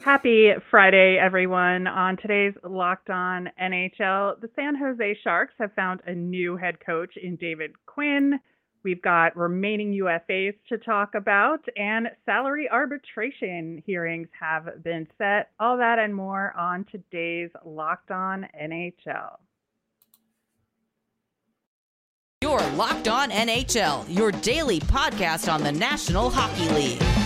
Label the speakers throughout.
Speaker 1: Happy Friday, everyone. On today's Locked On NHL, the San Jose Sharks have found a new head coach in David Quinn. We've got remaining UFAs to talk about, and salary arbitration hearings have been set. All that and more on today's Locked On NHL.
Speaker 2: Your Locked On NHL, your daily podcast on the National Hockey League.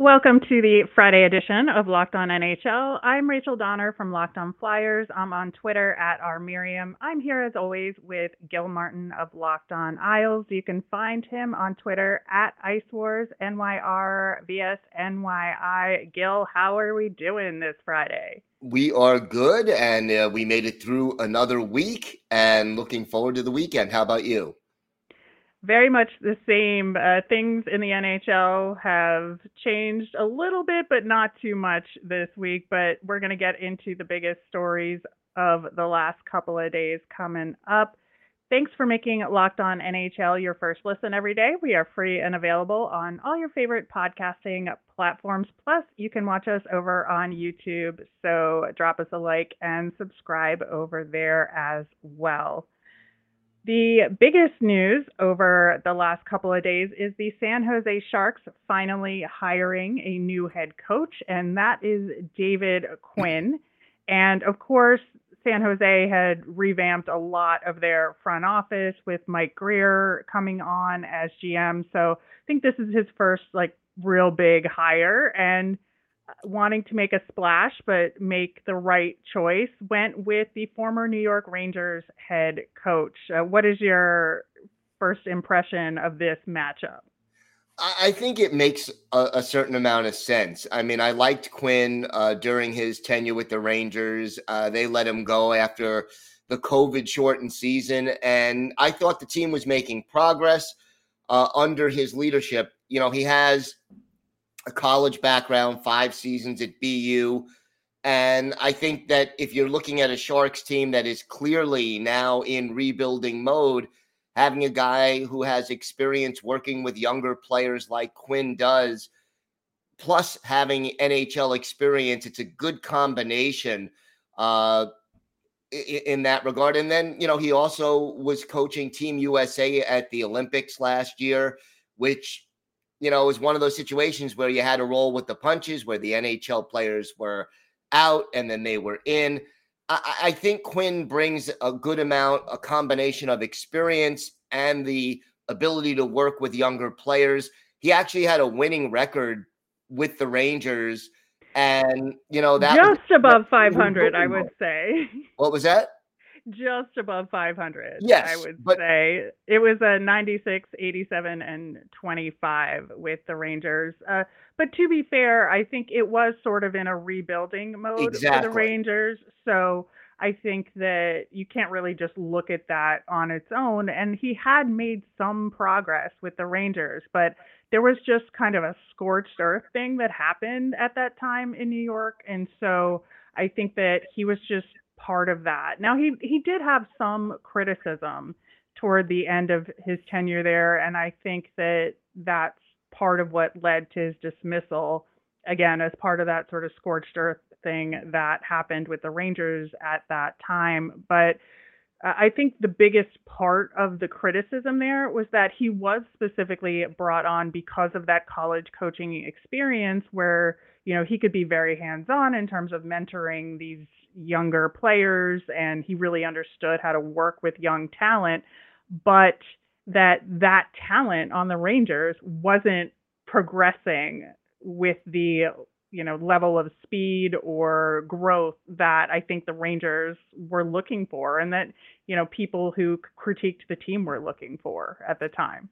Speaker 1: Welcome to the Friday edition of Locked On NHL. I'm Rachel Donner from Locked On Flyers. I'm on Twitter at rmiriam. I'm here as always with Gil Martin of Locked On Isles. You can find him on Twitter at Ice Wars NYR NYI. Gil, how are we doing this Friday?
Speaker 3: We are good, and uh, we made it through another week, and looking forward to the weekend. How about you?
Speaker 1: Very much the same. Uh, things in the NHL have changed a little bit, but not too much this week. But we're going to get into the biggest stories of the last couple of days coming up. Thanks for making Locked On NHL your first listen every day. We are free and available on all your favorite podcasting platforms. Plus, you can watch us over on YouTube. So drop us a like and subscribe over there as well. The biggest news over the last couple of days is the San Jose Sharks finally hiring a new head coach, and that is David Quinn. And of course, San Jose had revamped a lot of their front office with Mike Grier coming on as GM. So I think this is his first like real big hire. And wanting to make a splash but make the right choice, went with the former New York Rangers head coach. Uh, what is your first impression of this matchup?
Speaker 3: I think it makes a, a, certain amount of sense. I mean, I liked Quinn uh, during his tenure with the Rangers. Uh, they let him go after the COVID shortened season, and I thought the team was making progress uh, under his leadership. You know, he has a college background, five seasons at BU. And I think that if you're looking at a Sharks team that is clearly now in rebuilding mode, having a guy who has experience working with younger players like Quinn does, plus having NHL experience, it's a good combination uh, in that regard. And then, you know, he also was coaching Team USA at the Olympics last year, which you know, it was one of those situations where you had to roll with the punches, where the NHL players were out and then they were in. I, I think Quinn brings a good amount, a combination of experience and the ability to work with younger players. He actually had a winning record with the Rangers, and you know that
Speaker 1: just was, above 500, I would say.
Speaker 3: What was that?
Speaker 1: Just above 500.
Speaker 3: Yes,
Speaker 1: I would but, say it was a 96, 87, and 25 with the Rangers. Uh, but to be fair, I think it was sort of in a rebuilding mode
Speaker 3: exactly.
Speaker 1: for the Rangers. So I think that you can't really just look at that on its own. And he had made some progress with the Rangers, but there was just kind of a scorched earth thing that happened at that time in New York. And so I think that he was just part of that. Now he he did have some criticism toward the end of his tenure there, and I think that that's part of what led to his dismissal. Again, as part of that sort of scorched earth thing that happened with the Rangers at that time, but. Uh, I think the biggest part of the criticism there was that he was specifically brought on because of that college coaching experience where, you know, he could be very hands on in terms of mentoring these younger players and he really understood how to work with young talent but that that talent on the Rangers wasn't progressing with the you know level of speed or growth that I think the Rangers were looking for and that you know people who critiqued the team were looking for at the time.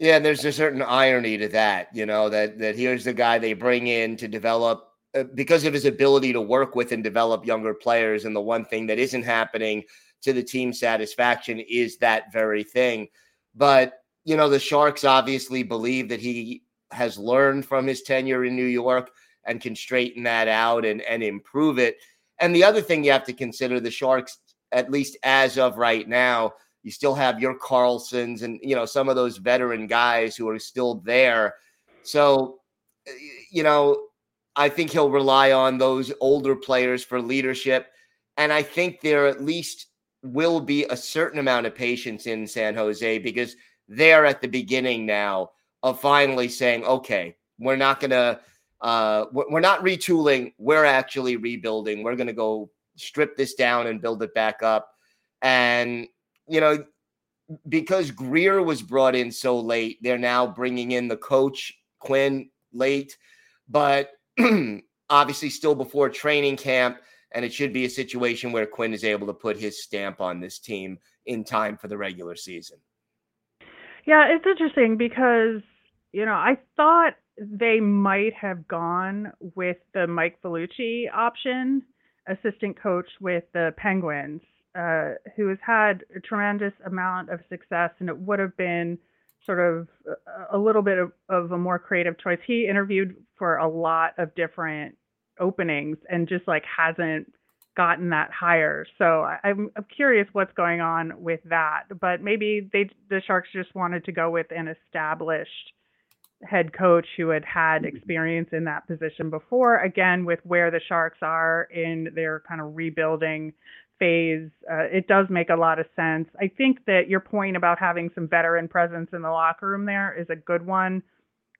Speaker 3: Yeah, there's a certain irony to that, you know, that that here's the guy they bring in to develop Uh, because of his ability to work with and develop younger players. And the one thing that isn't happening to the team satisfaction is that very thing. But, you know, the Sharks obviously believe that he has learned from his tenure in New York and can straighten that out and, and improve it. And the other thing you have to consider the Sharks, at least as of right now, you still have your Karlssons and you know some of those veteran guys who are still there. So, uh, you know, I think he'll rely on those older players for leadership. And I think there at least will be a certain amount of patience in San Jose because they're at the beginning now of finally saying, okay, we're not going to, uh, we're not retooling. We're actually rebuilding. We're going to go strip this down and build it back up. And, you know, because Grier was brought in so late, they're now bringing in the coach, Quinn, late. But obviously still before training camp. And it should be a situation where Quinn is able to put his stamp on this team in time for the regular season.
Speaker 1: Yeah, it's interesting because, you know, I thought they might have gone with the Mike Vellucci option, assistant coach with the Penguins, uh, who has had a tremendous amount of success, and it would have been sort of a little bit of, of a more creative choice. He interviewed for a lot of different openings and just like hasn't gotten that hire. So I'm, I'm curious what's going on with that. But maybe they the Sharks just wanted to go with an established head coach who had had mm-hmm. experience in that position before. Again, with where the Sharks are in their kind of rebuilding phase, uh, it does make a lot of sense. I think that your point about having some veteran presence in the locker room there is a good one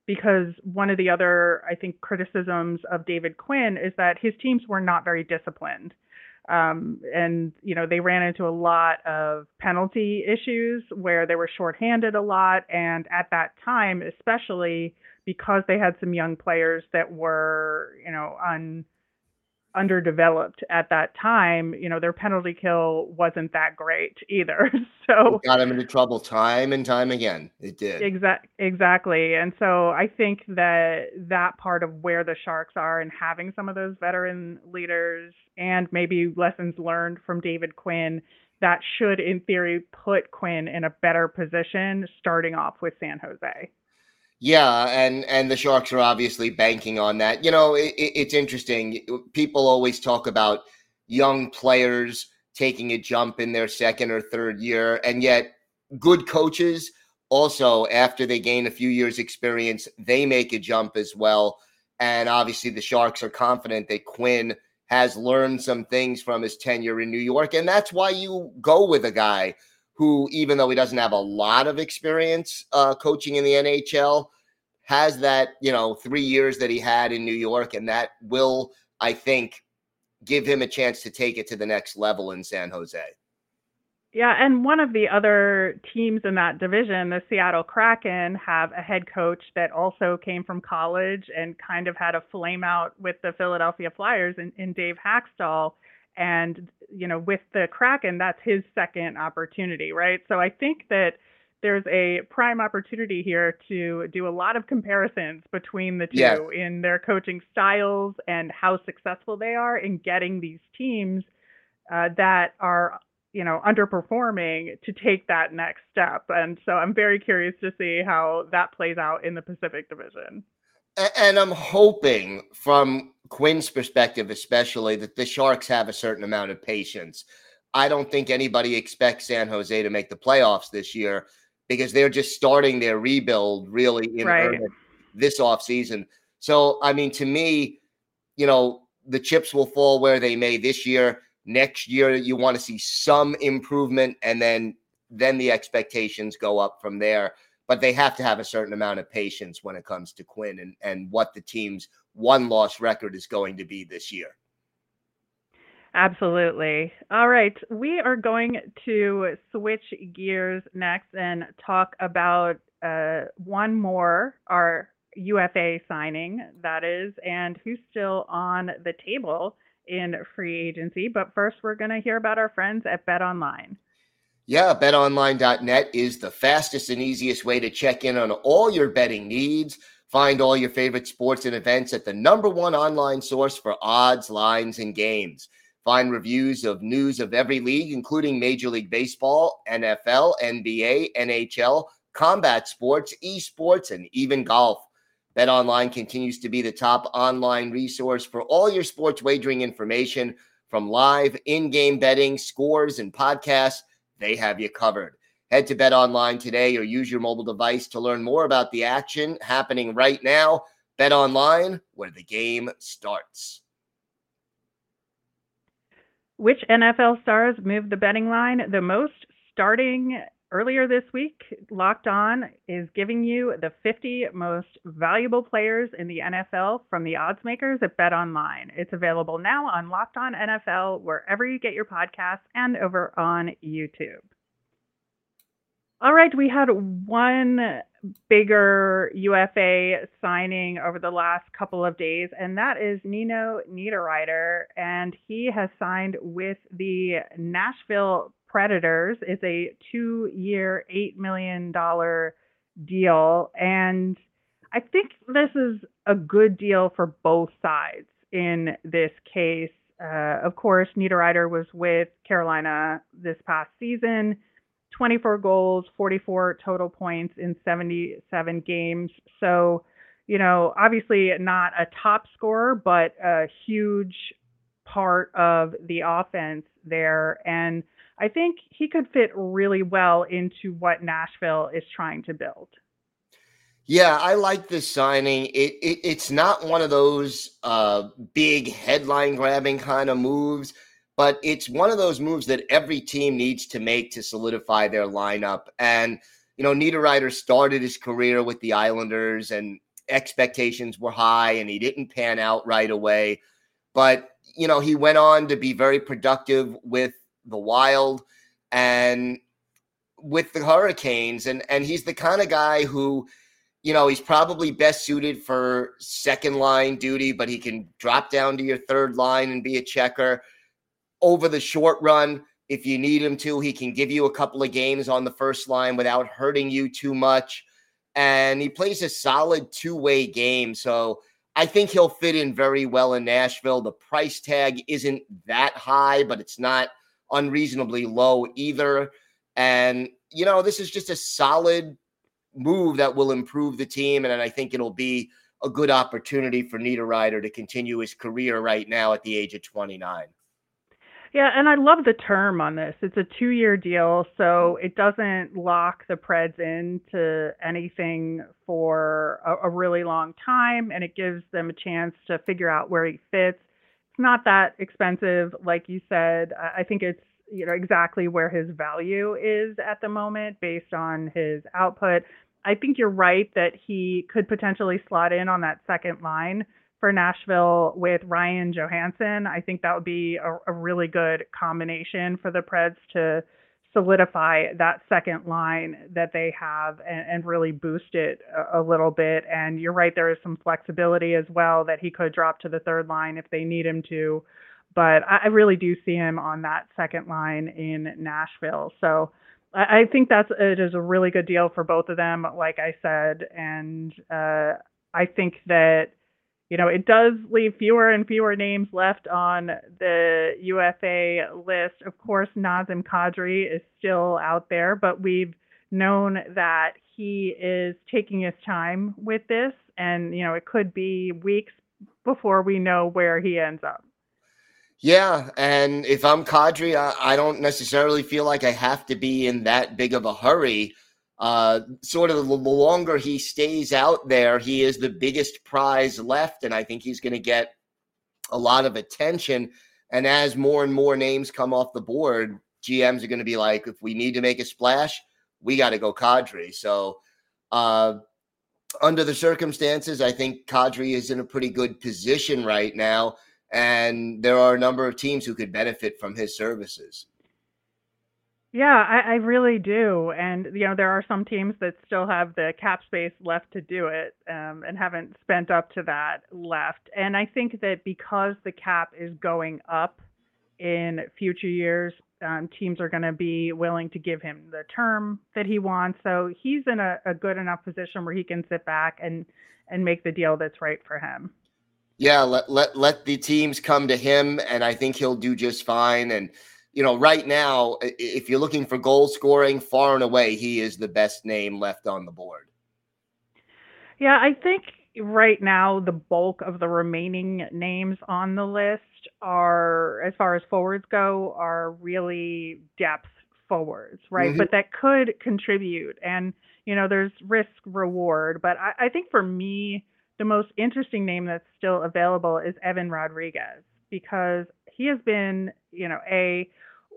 Speaker 1: because one of the other, I think, criticisms of David Quinn is that his teams were not very disciplined. Um, and, you know, they ran into a lot of penalty issues where they were shorthanded a lot. And at that time, especially because they had some young players that were, you know, on underdeveloped at that time, you know, their penalty kill wasn't that great either. so
Speaker 3: it got them into trouble time and time again. It did.
Speaker 1: Exactly. Exactly. And so I think that that part of where the Sharks are and having some of those veteran leaders and maybe lessons learned from David Quinn that should in theory put Quinn in a better position starting off with San Jose.
Speaker 3: Yeah, and and the Sharks are obviously banking on that. You know, it, it's interesting. People always talk about young players taking a jump in their second or third year, and yet good coaches also after they gain a few years experience, they make a jump as well. And obviously the Sharks are confident that Quinn has learned some things from his tenure in New York, and that's why you go with a guy who, even though he doesn't have a lot of experience uh, coaching in the NHL, has that, you know, three years that he had in New York. And that will, I think, give him a chance to take it to the next level in San Jose.
Speaker 1: Yeah, and one of the other teams in that division, the Seattle Kraken, have a head coach that also came from college and kind of had a flame out with the Philadelphia Flyers in, in Dave Hakstol. And, you know, with the Kraken, that's his second opportunity, right? So I think that there's a prime opportunity here to do a lot of comparisons between the two yes. in their coaching styles and how successful they are in getting these teams uh, that are you know underperforming to take that next step and so i'm very curious to see how that plays out in the pacific division
Speaker 3: and i'm hoping from Quinn's perspective, especially, that the Sharks have a certain amount of patience. I don't think anybody expects San Jose to make the playoffs this year because they're just starting their rebuild really in right. this offseason. So, I mean, to me, you know, the chips will fall where they may this year. Next year, you want to see some improvement, and then then the expectations go up from there but they have to have a certain amount of patience when it comes to Quinn and, and what the team's won loss record is going to be this year.
Speaker 1: Absolutely. All right. We are going to switch gears next and talk about uh, one more, our UFA signing, that is, and who's still on the table in free agency. But first, we're going to hear about our friends at Bet Online.
Speaker 3: Yeah, betonline.net is the fastest and easiest way to check in on all your betting needs. Find all your favorite sports and events at the number one online source for odds, lines, and games. Find reviews of news of every league, including Major League Baseball, NFL, NBA, NHL, combat sports, esports, and even golf. BetOnline continues to be the top online resource for all your sports wagering information from live in-game betting, scores, and podcasts. They have you covered. Head to Bet Online today or use your mobile device to learn more about the action happening right now. Bet Online, where the game starts.
Speaker 1: Which NFL stars moved the betting line the most starting earlier this week? Locked On is giving you the 50 most valuable players in the NFL from the odds makers at BetOnline. It's available now on Locked On NFL, wherever you get your podcasts, and over on YouTube. All right, we had one bigger UFA signing over the last couple of days, and that is Nino Niederreiter, and he has signed with the Nashville Predators. It's a two-year, eight million dollar deal, and I think this is a good deal for both sides in this case. Uh, of course, Niederreiter was with Carolina this past season 24 goals, 44 total points in 77 games. So, you know, obviously not a top scorer, but a huge part of the offense there. And I think he could fit really well into what Nashville is trying to build.
Speaker 3: Yeah, I like this signing. It, it it's not one of those uh, big headline grabbing kind of moves but it's one of those moves that every team needs to make to solidify their lineup. And, you know, Niederreiter started his career with the Islanders and expectations were high and he didn't pan out right away. But, you know, he went on to be very productive with the Wild and with the Hurricanes. And, and he's the kind of guy who, you know, he's probably best suited for second line duty, but he can drop down to your third line and be a checker over the short run. If you need him to, he can give you a couple of games on the first line without hurting you too much. And he plays a solid two way game. So I think he'll fit in very well in Nashville. The price tag isn't that high, but it's not unreasonably low either. And, you know, this is just a solid move that will improve the team. And I think it'll be a good opportunity for Nino Niederreiter to continue his career right now at the age of 29.
Speaker 1: Yeah, and I love the term on this. It's a two year deal, so it doesn't lock the Preds into anything for a, a, really long time, and it gives them a chance to figure out where he fits. Not that expensive, like you said. I think it's you know exactly where his value is at the moment based on his output. I think you're right that he could potentially slot in on that second line for Nashville with Ryan Johansen. I think that would be a, a really good combination for the Preds to solidify that second line that they have and, and really boost it a, a, little bit. And you're right, there is some flexibility as well that he could drop to the third line if they need him to. But I, I really do see him on that second line in Nashville. So I, I think that's it is a really good deal for both of them, like I said. And uh, I think that you know, it does leave fewer and fewer names left on the UFA list. Of course, Nazim Kadri is still out there, but we've known that he is taking his time with this, and you know, it could be weeks before we know where he ends up.
Speaker 3: Yeah, and if I'm Kadri, I, I don't necessarily feel like I have to be in that big of a hurry uh, sort of the longer he stays out there, he is the biggest prize left. And I think he's going to get a lot of attention. And as more and more names come off the board, GMs are going to be like, if we need to make a splash, we got to go Kadri. So, uh, under the circumstances, I think Kadri is in a pretty good position right now. And there are a number of teams who could benefit from his services.
Speaker 1: Yeah, I, I really do. And, you know, there are some teams that still have the cap space left to do it um, and haven't spent up to that left. And I think that because the cap is going up in future years, um, teams are going to be willing to give him the term that he wants. So he's in a, a good enough position where he can sit back and, and make the deal that's right for him.
Speaker 3: Yeah, let, let, let the teams come to him, and I think he'll do just fine. And, you know, right now, if you're looking for goal scoring, far and away, he is the best name left on the board.
Speaker 1: Yeah, I think right now the bulk of the remaining names on the list are, as far as forwards go, are really depth forwards, right? Mm-hmm. But that could contribute. And, you know, there's risk reward. But I, I think for me, the most interesting name that's still available is Evan Rodrigues because he has been, you know, a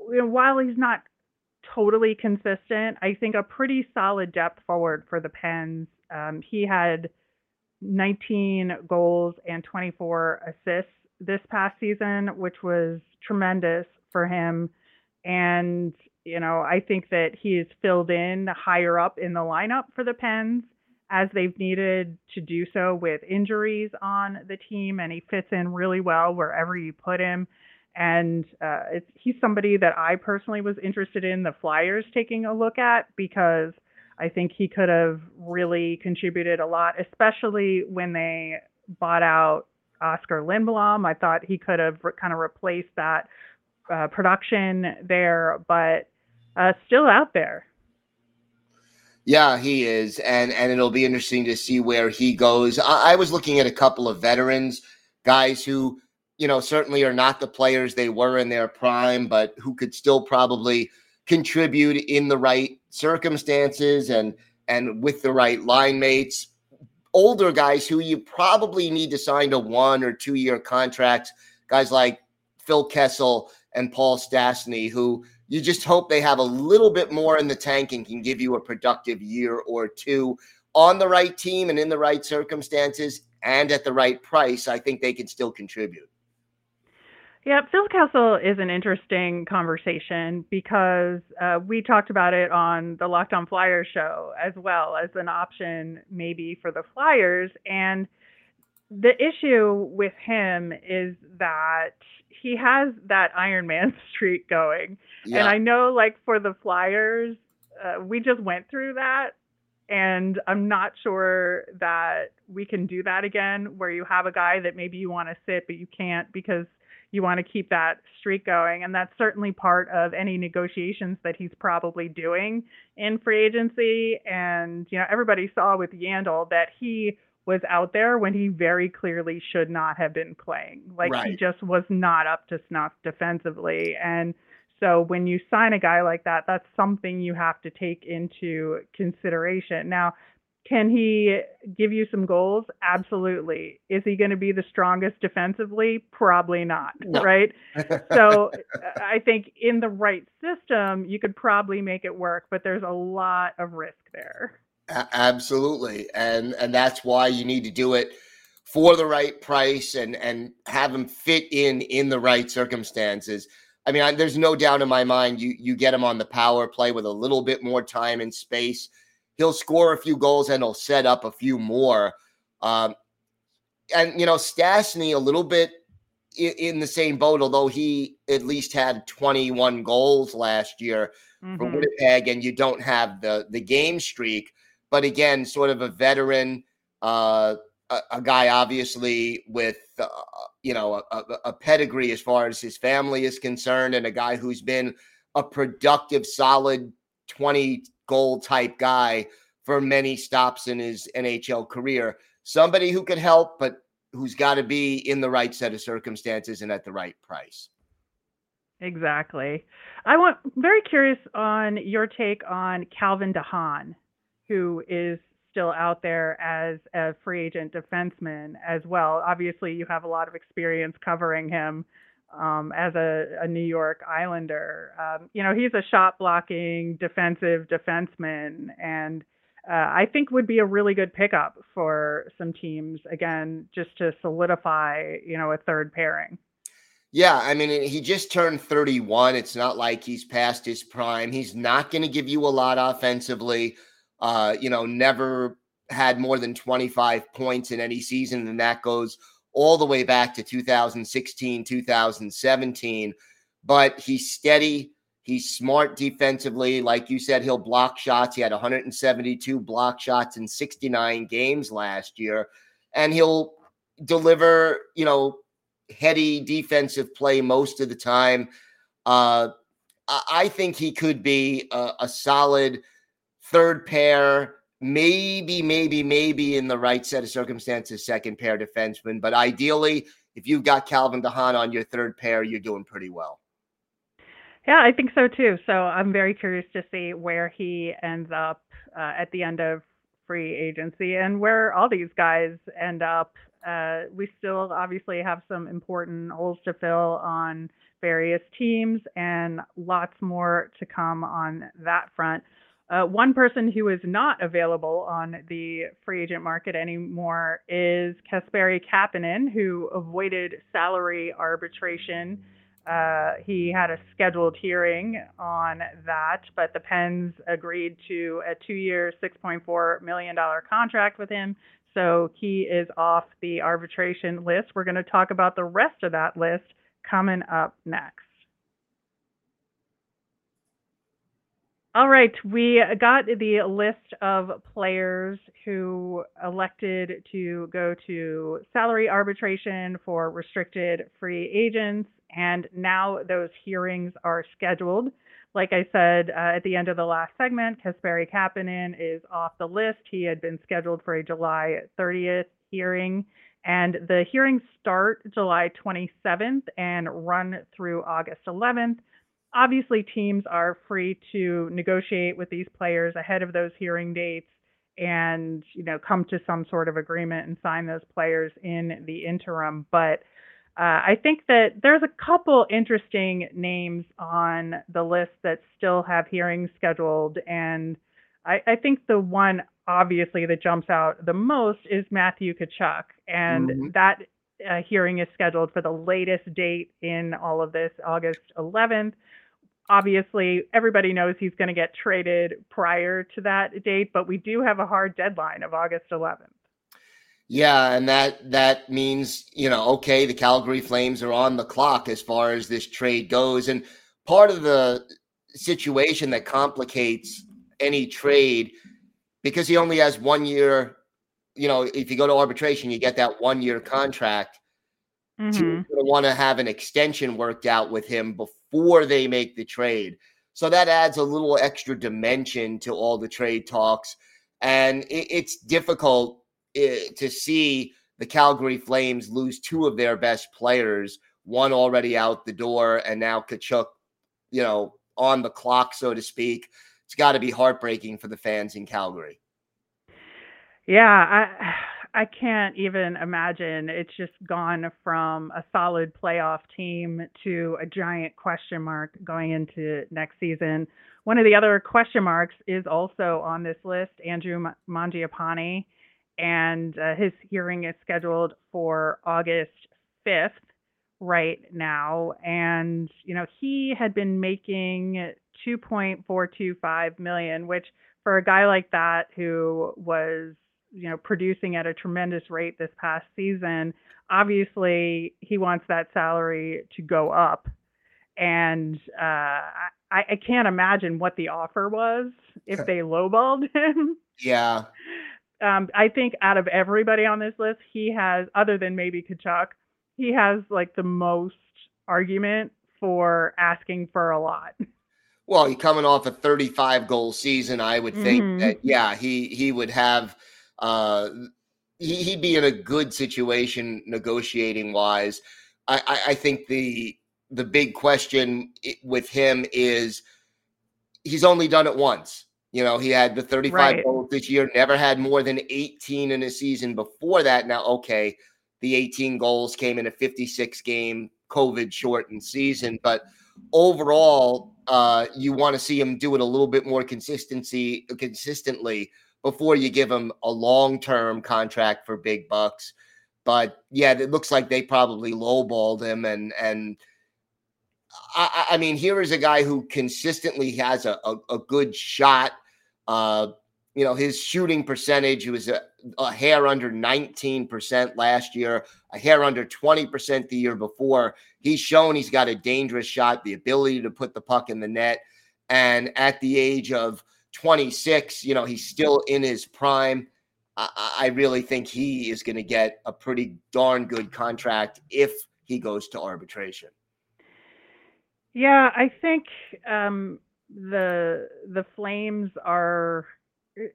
Speaker 1: you know, while he's not totally consistent, I think a pretty solid depth forward for the Pens. Um, he had 19 goals and 24 assists this past season, which was tremendous for him. And, you know, I think that he is filled in higher up in the lineup for the Pens as they've needed to do so with injuries on the team. And he fits in really well wherever you put him. And uh, he's somebody that I personally was interested in the Flyers taking a look at because I think he could have really contributed a lot, especially when they bought out Oskar Lindblom. I thought he could have re- kind of replaced that uh, production there, but uh, still out there.
Speaker 3: Yeah, he is, and and it'll be interesting to see where he goes. I, I was looking at a couple of veterans, guys who you know certainly are not the players they were in their prime, but who could still probably contribute in the right circumstances and and with the right line mates. Older guys who you probably need to sign to one or two year contracts, guys like Phil Kessel and Paul Stastny, who you just hope they have a little bit more in the tank and can give you a productive year or two on the right team and in the right circumstances and at the right price. I think they can still contribute.
Speaker 1: Yeah, Phil Kessel is an interesting conversation because uh, we talked about it on the Locked On Flyers show as well as an option maybe for the Flyers. And the issue with him is that he has that Iron Man streak going. Yeah. And I know, like, for the Flyers, uh, we just went through that. And I'm not sure that we can do that again, where you have a guy that maybe you want to sit, but you can't because – you want to keep that streak going. And that's certainly part of any negotiations that he's probably doing in free agency. And, you know, everybody saw with Yandle that he was out there when he very clearly should not have been playing. Like right. he just was not up to snuff defensively. And so when you sign a guy like that, that's something you have to take into consideration. Now, can he give you some goals? Absolutely. Is he going to be the strongest defensively? Probably not, no. right? so uh, I think in the right system, you could probably make it work, but there's a lot of risk there.
Speaker 3: absolutely. And and that's why you need to do it for the right price and and have him fit in in the right circumstances. I mean, I, there's no doubt in my mind you you get him on the power play with a little bit more time and space he'll score a few goals and he'll set up a few more. Um, and you know, Stastny a little bit in, in, the same boat, although he at least had 21 goals last year mm-hmm. for Winnipeg, and you don't have the the game streak. But again, sort of a veteran, uh, a, a guy obviously with uh, you know a, a pedigree as far as his family is concerned, and a guy who's been a productive, solid 20 goal type guy for many stops in his NHL career. Somebody who could help, but who's got to be in the right set of circumstances and at the right price.
Speaker 1: Exactly. I want very curious on your take on Calvin de Haan, who is still out there as a free agent defenseman as well. Obviously, you have a lot of experience covering him um, as a, a, New York Islander. Um, you know, he's a shot blocking defensive defenseman, and uh, I think would be a really good pickup for some teams. Again, just to solidify, you know, a third pairing.
Speaker 3: Yeah, I mean, he just turned 31. It's not like he's past his prime. He's not going to give you a lot offensively. Uh, you know, never had more than 25 points in any season, and that goes all the way back to 2016, 2017. But he's steady. He's smart defensively. Like you said, he'll block shots. He had 172 block shots in 69 games last year. And he'll deliver, you know, heady defensive play most of the time. Uh, I think he could be a, a solid third pair maybe, maybe, maybe in the right set of circumstances, second pair defenseman. But ideally, if you've got Calvin de Haan on your third pair, you're doing pretty well.
Speaker 1: Yeah, I think so too. So I'm very curious to see where he ends up uh, at the end of free agency and where all these guys end up. Uh, we still obviously have some important holes to fill on various teams and lots more to come on that front. Uh, one person who is not available on the free agent market anymore is Kasperi Kapanen, who avoided salary arbitration. Uh, he had a scheduled hearing on that, but the Pens agreed to a two year, $6.4 million contract with him. So he is off the arbitration list. We're going to talk about the rest of that list coming up next. All right, we got the list of players who elected to go to salary arbitration for restricted free agents, and now those hearings are scheduled. Like I said uh, at the end of the last segment, Kasperi Kapanen is off the list. He had been scheduled for a July 30th hearing, and the hearings start July 27th and run through August 11th obviously teams are free to negotiate with these players ahead of those hearing dates and you know come to some sort of agreement and sign those players in the interim. But uh, I think that there's a couple interesting names on the list that still have hearings scheduled, and I, I think the one obviously that jumps out the most is Matthew Tkachuk, and mm-hmm. that uh, hearing is scheduled for the latest date in all of this, August 11th obviously everybody knows he's going to get traded prior to that date, but we do have a hard deadline of August 11th.
Speaker 3: Yeah, and that that means, you know, okay, the Calgary Flames are on the clock as far as this trade goes and part of the situation that complicates any trade because he only has 1 year, you know, if you go to arbitration, you get that 1 year contract. Mm-hmm. Teams going to want to have an extension worked out with him before before they make the trade. So that adds a little extra dimension to all the trade talks. And it, it's difficult uh, to see the Calgary Flames lose two of their best players, one already out the door, and now Tkachuk, you know, on the clock, so to speak. It's got to be heartbreaking for the fans in Calgary.
Speaker 1: Yeah, I I can't even imagine. It's just gone from a solid playoff team to a giant question mark going into next season. One of the other question marks is also on this list, Andrew Mangiapane, and uh, his hearing is scheduled for August 5th right now. And, you know, he had been making 2.425 million, which for a guy like that who was you know producing at a tremendous rate this past season obviously he wants that salary to go up. And uh, I, I can't imagine what the offer was if they lowballed him.
Speaker 3: Yeah.
Speaker 1: Um, i think out of everybody on this list he has other than maybe Tkachuk, he has like the most argument for asking for a lot.
Speaker 3: Well, he coming off a 35 goal season, I would think mm-hmm. that yeah, he he would have uh, he, would be in a good situation negotiating wise. I, I, I think the the big question with him is he's only done it once. You know, he had the 35 right. goals this year, never had more than 18 in a season before that. Now, okay, the 18 goals came in a 56 game COVID shortened season, but overall, uh, you want to see him do it a little bit more consistency consistently before you give him a long term contract for big bucks. But yeah, it looks like they probably lowballed him. And and I, I mean, here is a guy who consistently has a, a, a good shot. Uh, you know, his shooting percentage was a, a hair under 19% last year, a hair under 20% the year before. He's shown he's got a dangerous shot, the ability to put the puck in the net. And at the age of 26, you know, he's still in his prime. I, I really think he is going to get a pretty darn good contract if he goes to arbitration.
Speaker 1: Yeah, I think um, the the Flames are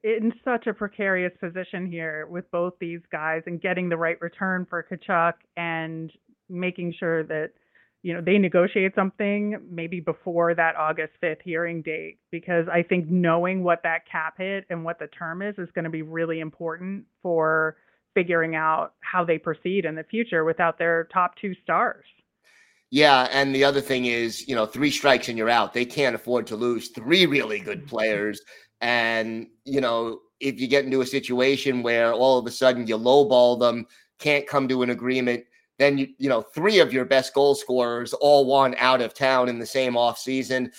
Speaker 1: in such a precarious position here with both these guys and getting the right return for Tkachuk and making sure that you know they negotiate something maybe before that August 5th hearing date because I think knowing what that cap hit and what the term is is going to be really important for figuring out how they proceed in the future without their top two stars.
Speaker 3: Yeah, and the other thing is, you know, three strikes and you're out. They can't afford to lose three really good mm-hmm. players. And, you know, if you get into a situation where all of a sudden you lowball them, can't come to an agreement, then you, you know, three of your best goal scorers all won out of town in the same offseason.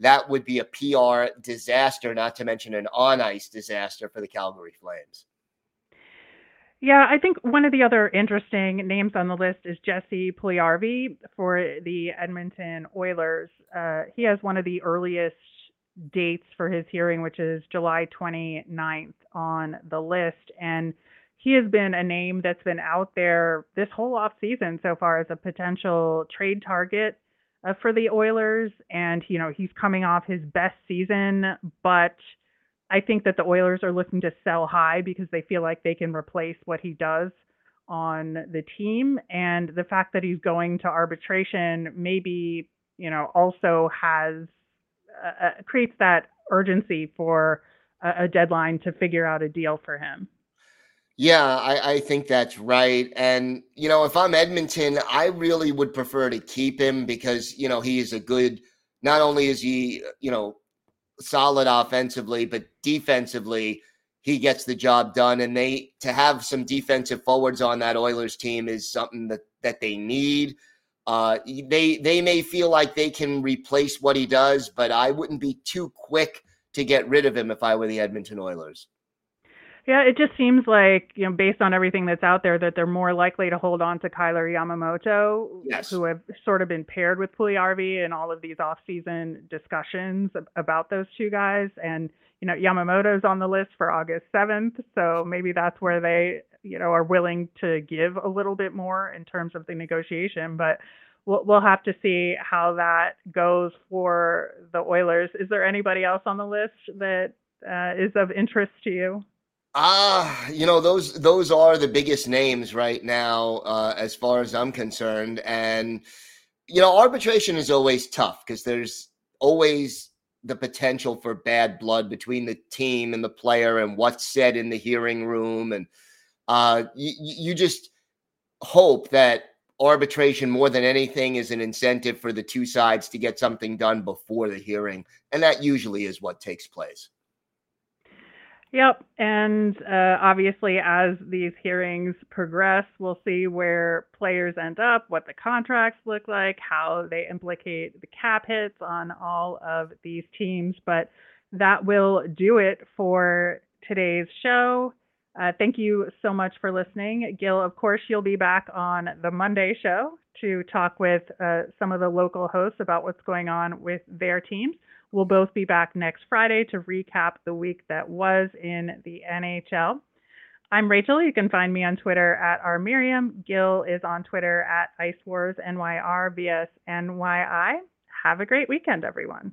Speaker 3: That would be a PR disaster, not to mention an on ice disaster for the Calgary Flames.
Speaker 1: Yeah, I think one of the other interesting names on the list is Jesse Puljujarvi for the Edmonton Oilers. Uh, he has one of the earliest dates for his hearing, which is July 29th on the list. And he has been a name that's been out there this whole off season so far as a potential trade target uh, for the Oilers. And, you know, he's coming off his best season, but – I think that the Oilers are looking to sell high because they feel like they can replace what he does on the team. And the fact that he's going to arbitration maybe, you know, also has uh, uh, creates that urgency for a, a, deadline to figure out a deal for him.
Speaker 3: Yeah, I, I think that's right. And, you know, if I'm Edmonton, I really would prefer to keep him because, you know, he is a good, not only is he, you know, solid offensively, but defensively, he gets the job done. And they to have some defensive forwards on that Oilers team is something that that they need. Uh, they they may feel like they can replace what he does, but I wouldn't be too quick to get rid of him if I were the Edmonton Oilers.
Speaker 1: Yeah, it just seems like, you know, based on everything that's out there, that they're more likely to hold on to Kailer Yamamoto,
Speaker 3: yes.
Speaker 1: who have sort of been paired with Puljujarvi in all of these off-season discussions about those two guys. And, you know, Yamamoto's on the list for August 7th. So maybe that's where they, you know, are willing to give a little bit more in terms of the negotiation. But we'll, we'll have to see how that goes for the Oilers. Is there anybody else on the list that uh, is of interest to you?
Speaker 3: Ah, you know those those are the biggest names right now, uh, as far as I'm concerned. And you know, arbitration is always tough because there's always the potential for bad blood between the team and the player and what's said in the hearing room. And uh, you, you just hope that arbitration, more than anything, is an incentive for the two sides to get something done before the hearing, and that usually is what takes place.
Speaker 1: Yep. And uh, obviously, as these hearings progress, we'll see where players end up, what the contracts look like, how they implicate the cap hits on all of these teams. But that will do it for today's show. Uh, thank you so much for listening. Gil, of course, you'll be back on the Monday show to talk with uh, some of the local hosts about what's going on with their teams. We'll both be back next Friday to recap the week that was in the NHL. I'm Rachel. You can find me on Twitter at rmiriam. Gil is on Twitter at IceWarsNYR via NYI. Have a great weekend, everyone.